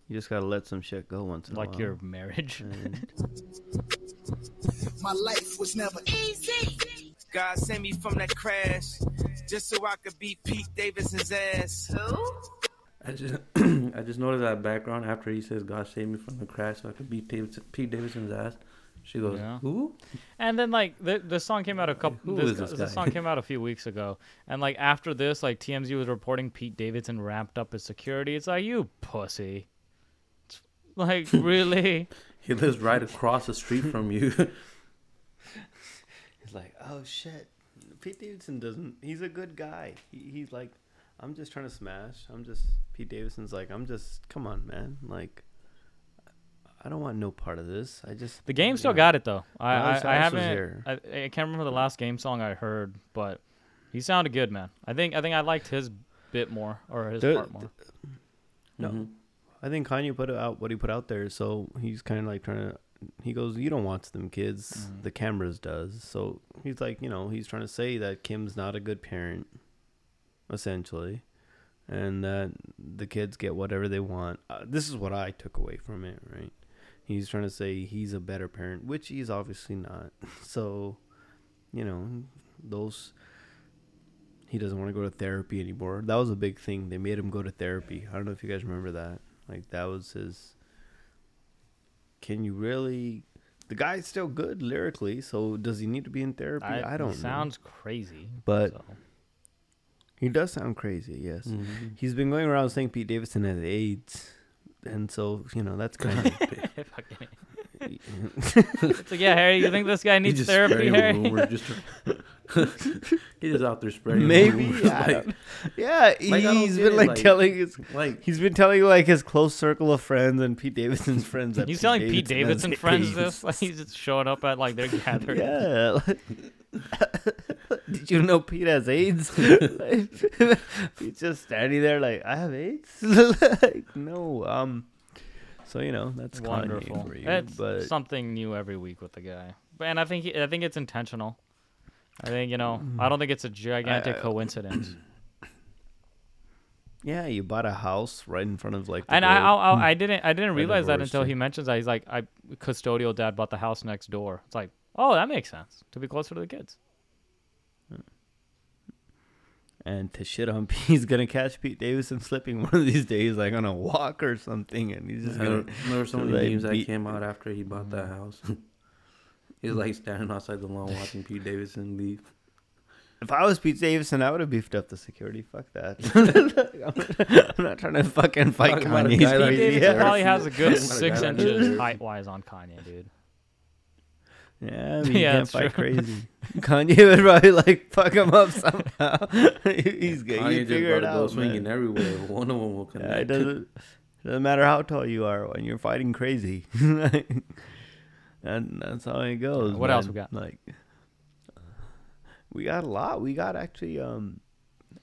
you just gotta let some shit go once in a while. Like your marriage. And- My life was never easy. God sent me from that crash just so I could beat Pete Davidson's ass. I just *clears throat* I just noticed that background after he says God save me from the crash so I could beat Davidson, Pete Davidson's ass. She goes, Yeah. who? And then like the the song came out a couple. Who this, is this the song came *laughs* out a few weeks ago, and like after this, like TMZ was reporting Pete Davidson ramped up his security. It's like you pussy. It's like *laughs* really? He lives right across the street from you. *laughs* He's like, oh shit. Pete Davidson doesn't. He's a good guy. He, he's like, I'm just trying to smash. I'm just. Pete Davidson's like, I'm just. Come on, man. Like, I don't want no part of this. I just. The game still Yeah. got it though. I Miley I, I haven't. here. I, I can't remember the last game song I heard, but he sounded good, man. I think I think I liked his bit more or his The- part more. No. Mhm. I think Kanye put out what he put out there, so he's kind of like trying to. He goes, "You don't watch them kids. Mm. The cameras does." So he's like, you know, he's trying to say that Kim's not a good parent, essentially, and that the kids get whatever they want. Uh, this is what I took away from it, right? He's trying to say he's a better parent, which he's obviously not. *laughs* So, you know, those. He doesn't want to go to therapy anymore. That was a big thing. They made him go to therapy. I don't know if you guys remember that. Like that was his. Can you really? The guy's still good lyrically, so does he need to be in therapy? I, don't he know. Sounds crazy, But- so. He does sound crazy. Yes, Mhm. he's been going around saying Pete Davidson has AIDS, and so you know that's kind of. *laughs* Fucking- *laughs* *laughs* it's like, yeah, Harry, you think this guy needs just therapy, Harry? rumors, just He's just out there spreading Maybe, rumors, yeah, I like, yeah. Like, I don't he's get been like, like- telling his. like He's been telling like his close circle of friends and Pete Davidson's friends that He's Pete telling Pete Davidson Davidson friends AIDS. this. Like he's just showing up at like their *laughs* gathering. Yeah. *laughs* Did you know Pete has AIDS? *laughs* He's just standing there like, I have AIDS? like, no. Um. So you know that's Wonderful. Kanye for you, It's but something new every week with the guy. But and I think he, I think it's intentional. I think you know Mm. I don't think it's a gigantic I- coincidence. *clears throat* yeah, you bought a house right in front of like. The and I. I I I didn't I didn't Right realize that until he mentions that he's like I custodial dad bought the house next door. It's like oh that makes sense to be closer to the kids. and to shit on *laughs* Pete, he's gonna catch Pete Davidson slipping one of these days, like on a walk or something, and he's just there, gonna. there were so so many they memes that beat- came out after he bought that house. *laughs* he was like standing outside the lawn watching Pete Davidson leave. If I was Pete Davidson, I would have beefed up the security. Fuck that. *laughs* I'm not trying to fucking fight Talking about a like Pete crazy. Davidson Yeah. probably has a good Talking a six inches that. height wise on Kanye, dude. Yeah, I mean, *laughs* you Yeah, can't that's fight true. crazy. Kanye would probably like fuck him up somehow. *laughs* He's good. Kanye You just figure it gotta go out, swinging man. everywhere. One of them will connect. Yeah, it doesn't doesn't matter how tall you are when you're fighting crazy. And that's how it goes. What else we got? Like, we got a lot. We got actually um,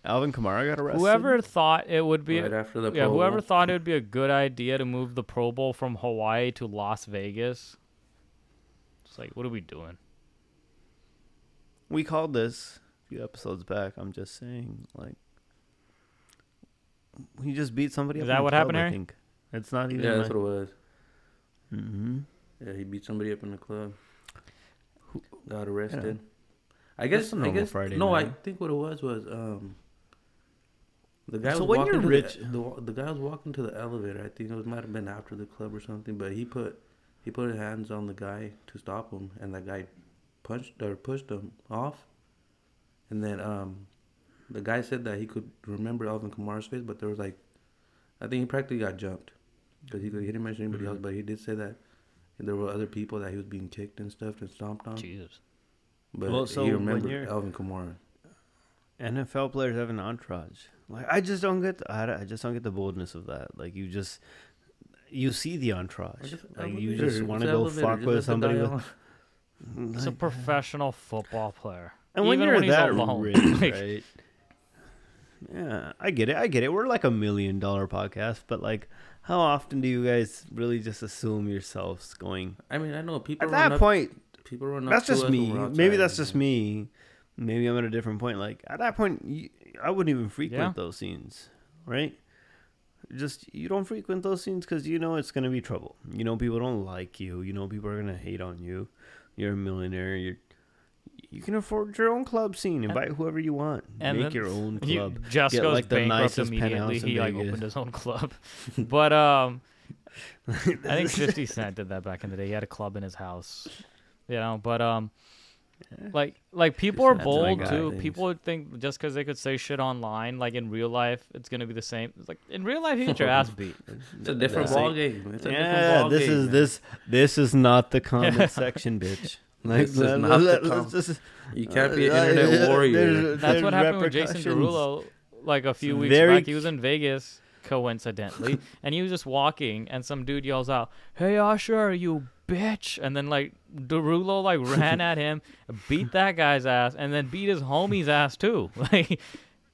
Alvin Kamara got arrested. Whoever thought it would be right after the yeah, Pro whoever Bowl. thought it would be a good idea to move the Pro Bowl from Hawaii to Las Vegas. It's like, what are we doing? we called this a few episodes back. I'm just saying, like, he just beat somebody. Is up that in the what club, happened, I think it's not even. Yeah, that's like, what it was. hmm Yeah, he beat somebody up in the club. Got Yeah. arrested. I guess. I guess. Friday no, I think what it was was um. The guy So was when you're walking to rich- the, the the guy was walking to the elevator. I think it was, might have been after the club or something, but he put he put his hands on the guy to stop him, and that guy punched or pushed him off. And then um, the guy said that he could remember Alvin Kamara's face, but there was like, I think he practically got jumped because he, he didn't mention anybody else, but he did say that there were other people that he was being kicked and stuff and stomped on. Jesus. But Well, so he when remembered you're- Alvin Kamara. NFL players have an entourage. Like I just don't get. The, I, I just don't get the boldness of that. Like you just you see the entourage. Just Like you just want to go elevator, fuck with somebody. guy With, on. It's *laughs* a professional football player. *laughs* and when Even you're when he's that alone. rich, *laughs* right? Yeah, I get it. I get it. We're like a million dollar podcast, but like, how often do you guys really just assume yourselves going? I mean, I know people At run that up, point, people run up that's to just us me. Maybe that's just me. Maybe I'm at a different point. Like at that point, you, I wouldn't even frequent Yeah. those scenes, right? just you don't frequent those scenes because you know it's gonna be trouble. You know people don't like you. You know people are gonna hate on you. You're a millionaire. You're you can afford your own club scene. Invite whoever you want. and Make your own *laughs* he club. just Get, goes like, the bankrupt nicest immediately. He like Vegas. opened his own club, *laughs* but um, *laughs* I think Fifty Cent did that back in the day. He had a club in his house, you know. But um, like like people are bold too. Things. People would think just because they could say shit online, like in real life, it's gonna be the same. It's like in real life, you get your ass beat. It's a different That's ball game. It's a yeah, different ball this game. is man. this this is not the comment section, bitch. Like, This is not the let- com- just- You can't be an uh, internet uh, warrior. there's- That's what happened with Jason. Derulo like a few weeks very back. He was in Vegas coincidentally, *laughs* and he was just walking, and some dude yells out, "Hey Usher, you bitch!" And then like Derulo like ran at him, *laughs* beat that guy's ass, and then beat his homie's ass too. *laughs* Like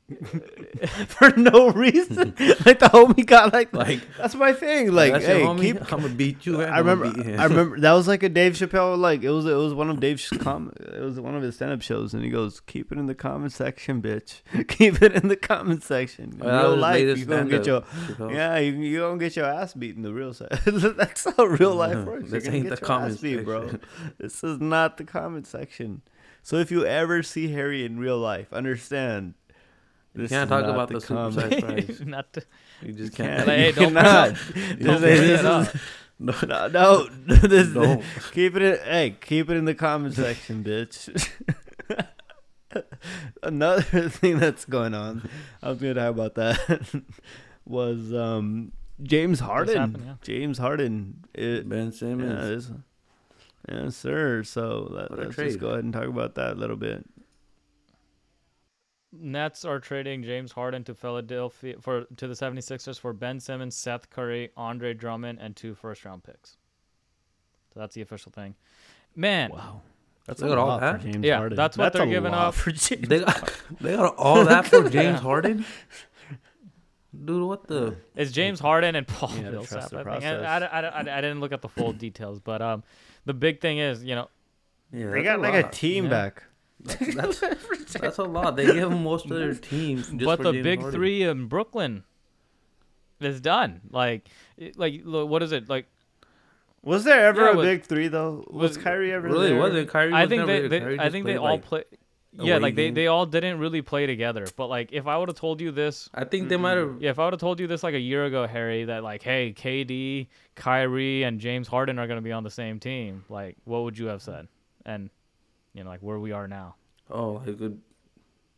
*laughs* for no reason. *laughs* like the homie got like, Like- that's my thing. Like, That's hey, keep. *laughs* I'm gonna beat you. I remember. I remember that was like a Dave Chappelle. Like it was. It was one of Dave's com. It was one of his stand-up shows, and he goes, "Keep it in the comment section, bitch. Keep it in the comment section. In was real life, you gonna get your Chappelle. yeah, you you gonna get your ass beat in the real side. That's how real life works. This You're ain't the comment beat, bro. This is not the comment section. So if you ever see Harry in real life, understand. You can't talk about the comment- super size price. *laughs* not to, You just Can't- can't. Like, hey, don't bring cannot. up- This *laughs* *laughs* don't is- this is- no, no, this, Don't. keep it. In, hey, keep it in the comment section, bitch. Another thing that's going on, I was gonna talk about that, was um, James Harden. happened, yeah. James Harden. It, Ben yeah, Simmons. this, yes, sir. So let, us trade. just go ahead and talk about that a little bit. Nets are trading James Harden to Philadelphia for to the 76ers for Ben Simmons, Seth Curry, Andre Drummond, and two first round picks. So that's the official thing. Man, Wow, that's Look a at all lot that. for James Yeah, Harden. that's what That's they're a giving lot up. for James. They got *laughs* they got all that for *laughs* James Harden. Dude, what the? *laughs* It's James Harden and Paul You Millsap. I, think. I. I, I, I didn't look at the full details, but um, the big thing is, you know, Yeah, They got a like a team Yeah. back. That's, *laughs* that's a lot. They give him most of their team. Just but for the James big Harden. three in Brooklyn is done. Like, like what is it like? Was there ever Yeah, a but- big three though? Was was- Kyrie ever Really there? wasn't Kyrie? I think never they, here. they I think they played, all like- play. away Yeah, like they, they all didn't really play together. But like, if I would have told you this, I think they might have. yeah, if I would have told you this like a year ago, Harry, that like, hey, KD, Kyrie, and James Harden are gonna be on the same team, like, what would you have said? And you know, like where we are now. Oh, like good.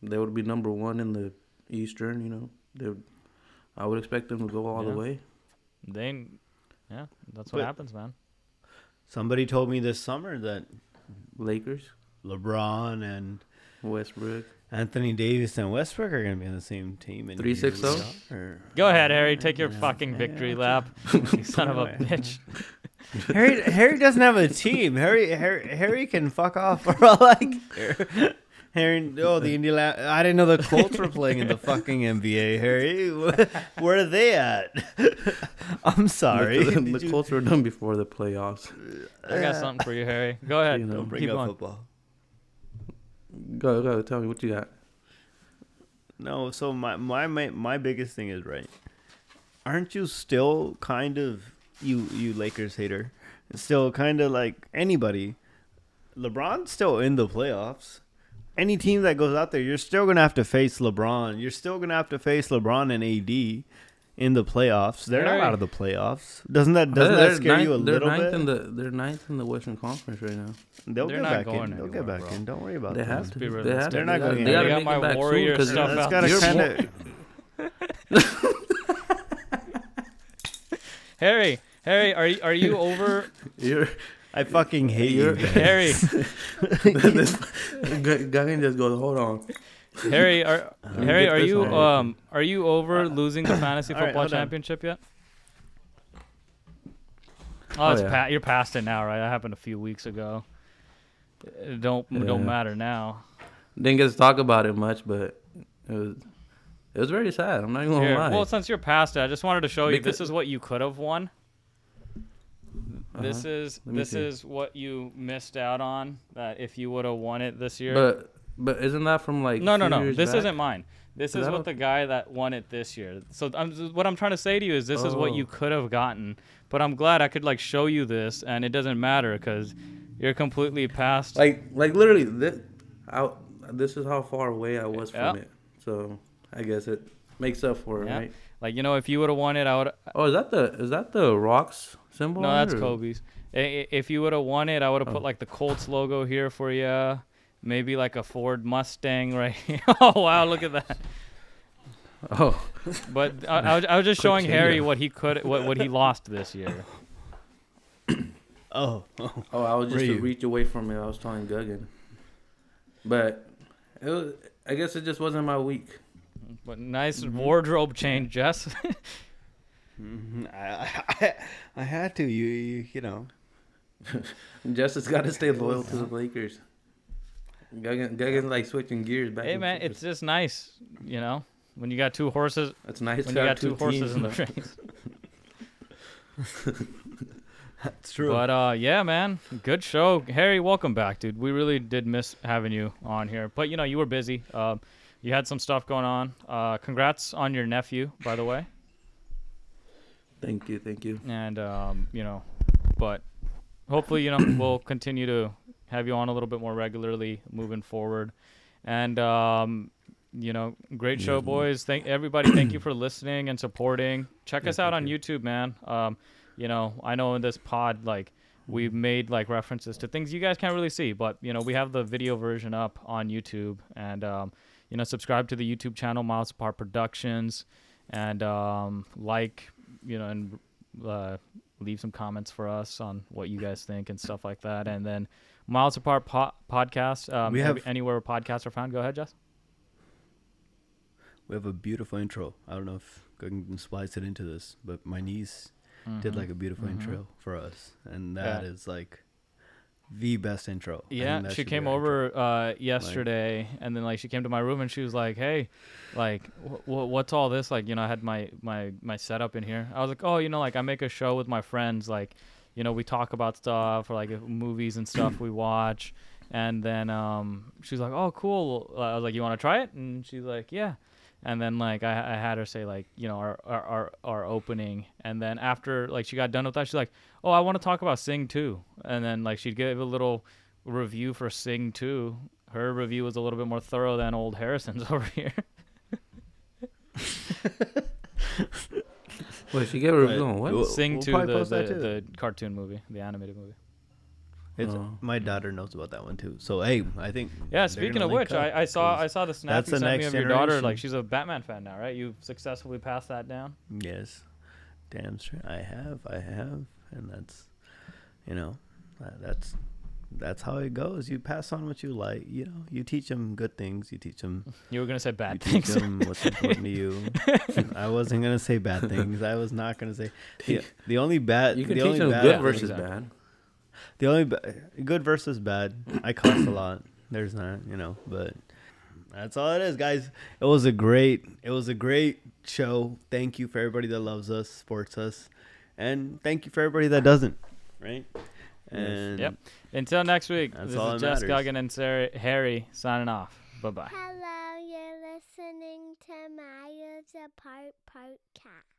They would be number one in the Eastern. You know, they. Would, I would expect them to go all Yeah. the way. They, yeah, that's what But- happens, man. Somebody told me this summer that Lakers, LeBron and Westbrook. Anthony Davis and Westbrook are going to be on the same team. in Three, here six, we are. Go ahead, Harry. Take your Yeah, fucking victory yeah. lap. *laughs* you son of a bitch. Harry Harry doesn't have a team. Harry Harry, Harry can fuck off *laughs* for all I care. Harry, oh the Indiana. I didn't know the Colts were playing in the fucking NBA. Harry, *laughs* where are they at? *laughs* I'm sorry. The, Did the Colts were done before the playoffs. I got something for you, Harry. Go ahead. You know, Don't bring Keep up going. football. Go, go. Tell me what you got. No, so my, my my my biggest thing is right. Aren't you still kind of you you Lakers hater? Still kind of like anybody. LeBron's still in the playoffs. Any team that goes out there, you're still gonna have to face LeBron. You're still gonna have to face LeBron and AD in the playoffs. They're not out of the playoffs. Doesn't that doesn't They're that scare ninth, you a they're little ninth bit? In the, they're ninth in the Western Conference right now. They'll They're get back in. They'll get back bro. in. Don't worry about They have to. be They have to. They're not going They gotta I got my back Warrior soon, 'cause stuff That's out. gotta kind of. Harry, Harry, are you are you over *laughs* You're. I fucking hate you. *laughs* Harry? *laughs* Gungan just goes, hold on. Harry, are Harry, are you um are you over losing the fantasy *coughs* all right, football hold on. championship yet? Oh, it's yeah. pa- you're past it now, right? That happened a few weeks ago. It don't Yeah. don't matter now. Didn't get to talk about it much, but it was it was very sad. I'm not even gonna Here, lie. well, since you're past it, I just wanted to show you this is what you could have won. This Uh-huh. is Let me this see. is what you missed out on. That if you would have won it this year, but But isn't that from like? No, no, no. This back? isn't mine. This Is is what a- the guy that won it this year. So I'm, what I'm trying to say to you is this is what you Oh. could have gotten. But I'm glad I could like show you this, and it doesn't matter because you're completely past. Like, like literally, this, I, this is how far away I was from it. So I guess it makes up for it, Yeah. right? like you know, if you would have won it, I would. Oh, is that the is that the rocks symbol? No, that's or- Kobe's. I- I- If you would have won it, I would have Oh. put like the Colts logo here for you. Maybe like a Ford Mustang right *laughs* here. oh wow, look at that. Oh, But I, I, was, I was just Quick showing Harry what he could, what, what he lost this year. Oh, oh. oh, I was just Were a you? reach away from it. I was telling Guggen, but it was. I guess it just wasn't my week. But nice Mm-hmm. wardrobe change, Jess. *laughs* Mhm. I, I, I had to. You, you, you know. *laughs* Justice got to stay loyal to the Lakers. Guggen, Guggen like switching gears back. hey man, forth. it's just nice, you know, when you got two horses, It's nice when to you have got two, two horses teams, in the man. race. *laughs* That's true. But uh, yeah, man, good show, Harry. Welcome back, dude. We really did miss having you on here, but you know you were busy. Um, you had some stuff going on. Uh, congrats on your nephew, by the way. Thank you, thank you. and um, you know, but hopefully, you know, *clears throat* we'll continue to have you on a little bit more regularly moving forward. And um, you know, great show, boys. Thank everybody. Thank you for *clears throat* listening and supporting. Check Yeah, us out on thank YouTube, man. Um, you know, I know in this pod, like we've made like references to things you guys can't really see, but you know, we have the video version up on YouTube, and um, you know, subscribe to the YouTube channel Miles Apart Productions, and um, like, you know, and uh, leave some comments for us on what you guys think and stuff like that. And then Miles Apart po- podcast, um, We have- anywhere podcasts are found. Go ahead, Jess. we have a beautiful intro. I don't know if Guggen splice it into this, but my niece did Mhm. like a beautiful Mhm. intro for us, and that is Yeah. like the best intro. Yeah, she came over uh, yesterday, and then like she came to my room and she was like, "Hey, like, wh- wh- what's all this?" Like, you know, I had my my my setup in here. I was like, "Oh, you know, like I make a show with my friends. Like, you know, we talk about stuff or like movies and stuff we watch." And then um, she's like, "Oh, cool." I was like, "You want to try it?" And she's like, "Yeah." And then like I, I had her say like you know our, our our our opening, and then after like she got done with that, she's like, "Oh, I want to talk about Sing 2." And then like she'd give a little review for Sing 2. Her review was a little bit more thorough than old Harrison's *laughs* over here. Wait, she gave a review on what? Sing we'll 2, the, the, the cartoon movie, the animated movie. It's, Oh. my daughter knows about that one too. So hey, I think Yeah, speaking of which, I, I saw 'cause- I saw the snap that's you the sent me next of your daughter. Like she's a Batman fan now, right? You've successfully passed that down. Yes, damn straight. I have, I have, and that's, you know, that, that's that's how it goes. You pass on what you like. You know, you teach them good things. You teach them. You were gonna say You bad teach things. them what's *laughs* important to you. I wasn't gonna say bad things. I was not gonna say the, *laughs* the only bad. You can the teach only them bad good Yeah, versus exactly. bad. The only ba- good versus bad. I cost a lot. There's not, you know, but that's all it is, guys. It was a great, it was a great show. Thank you for everybody that loves us, supports us, and thank you for everybody that doesn't. Right? And Yep. Until next week, That's this all is that Jess matters. Guggen and Sarah, Harry signing off. Bye bye. Hello, you're listening to Miles Apart Podcast.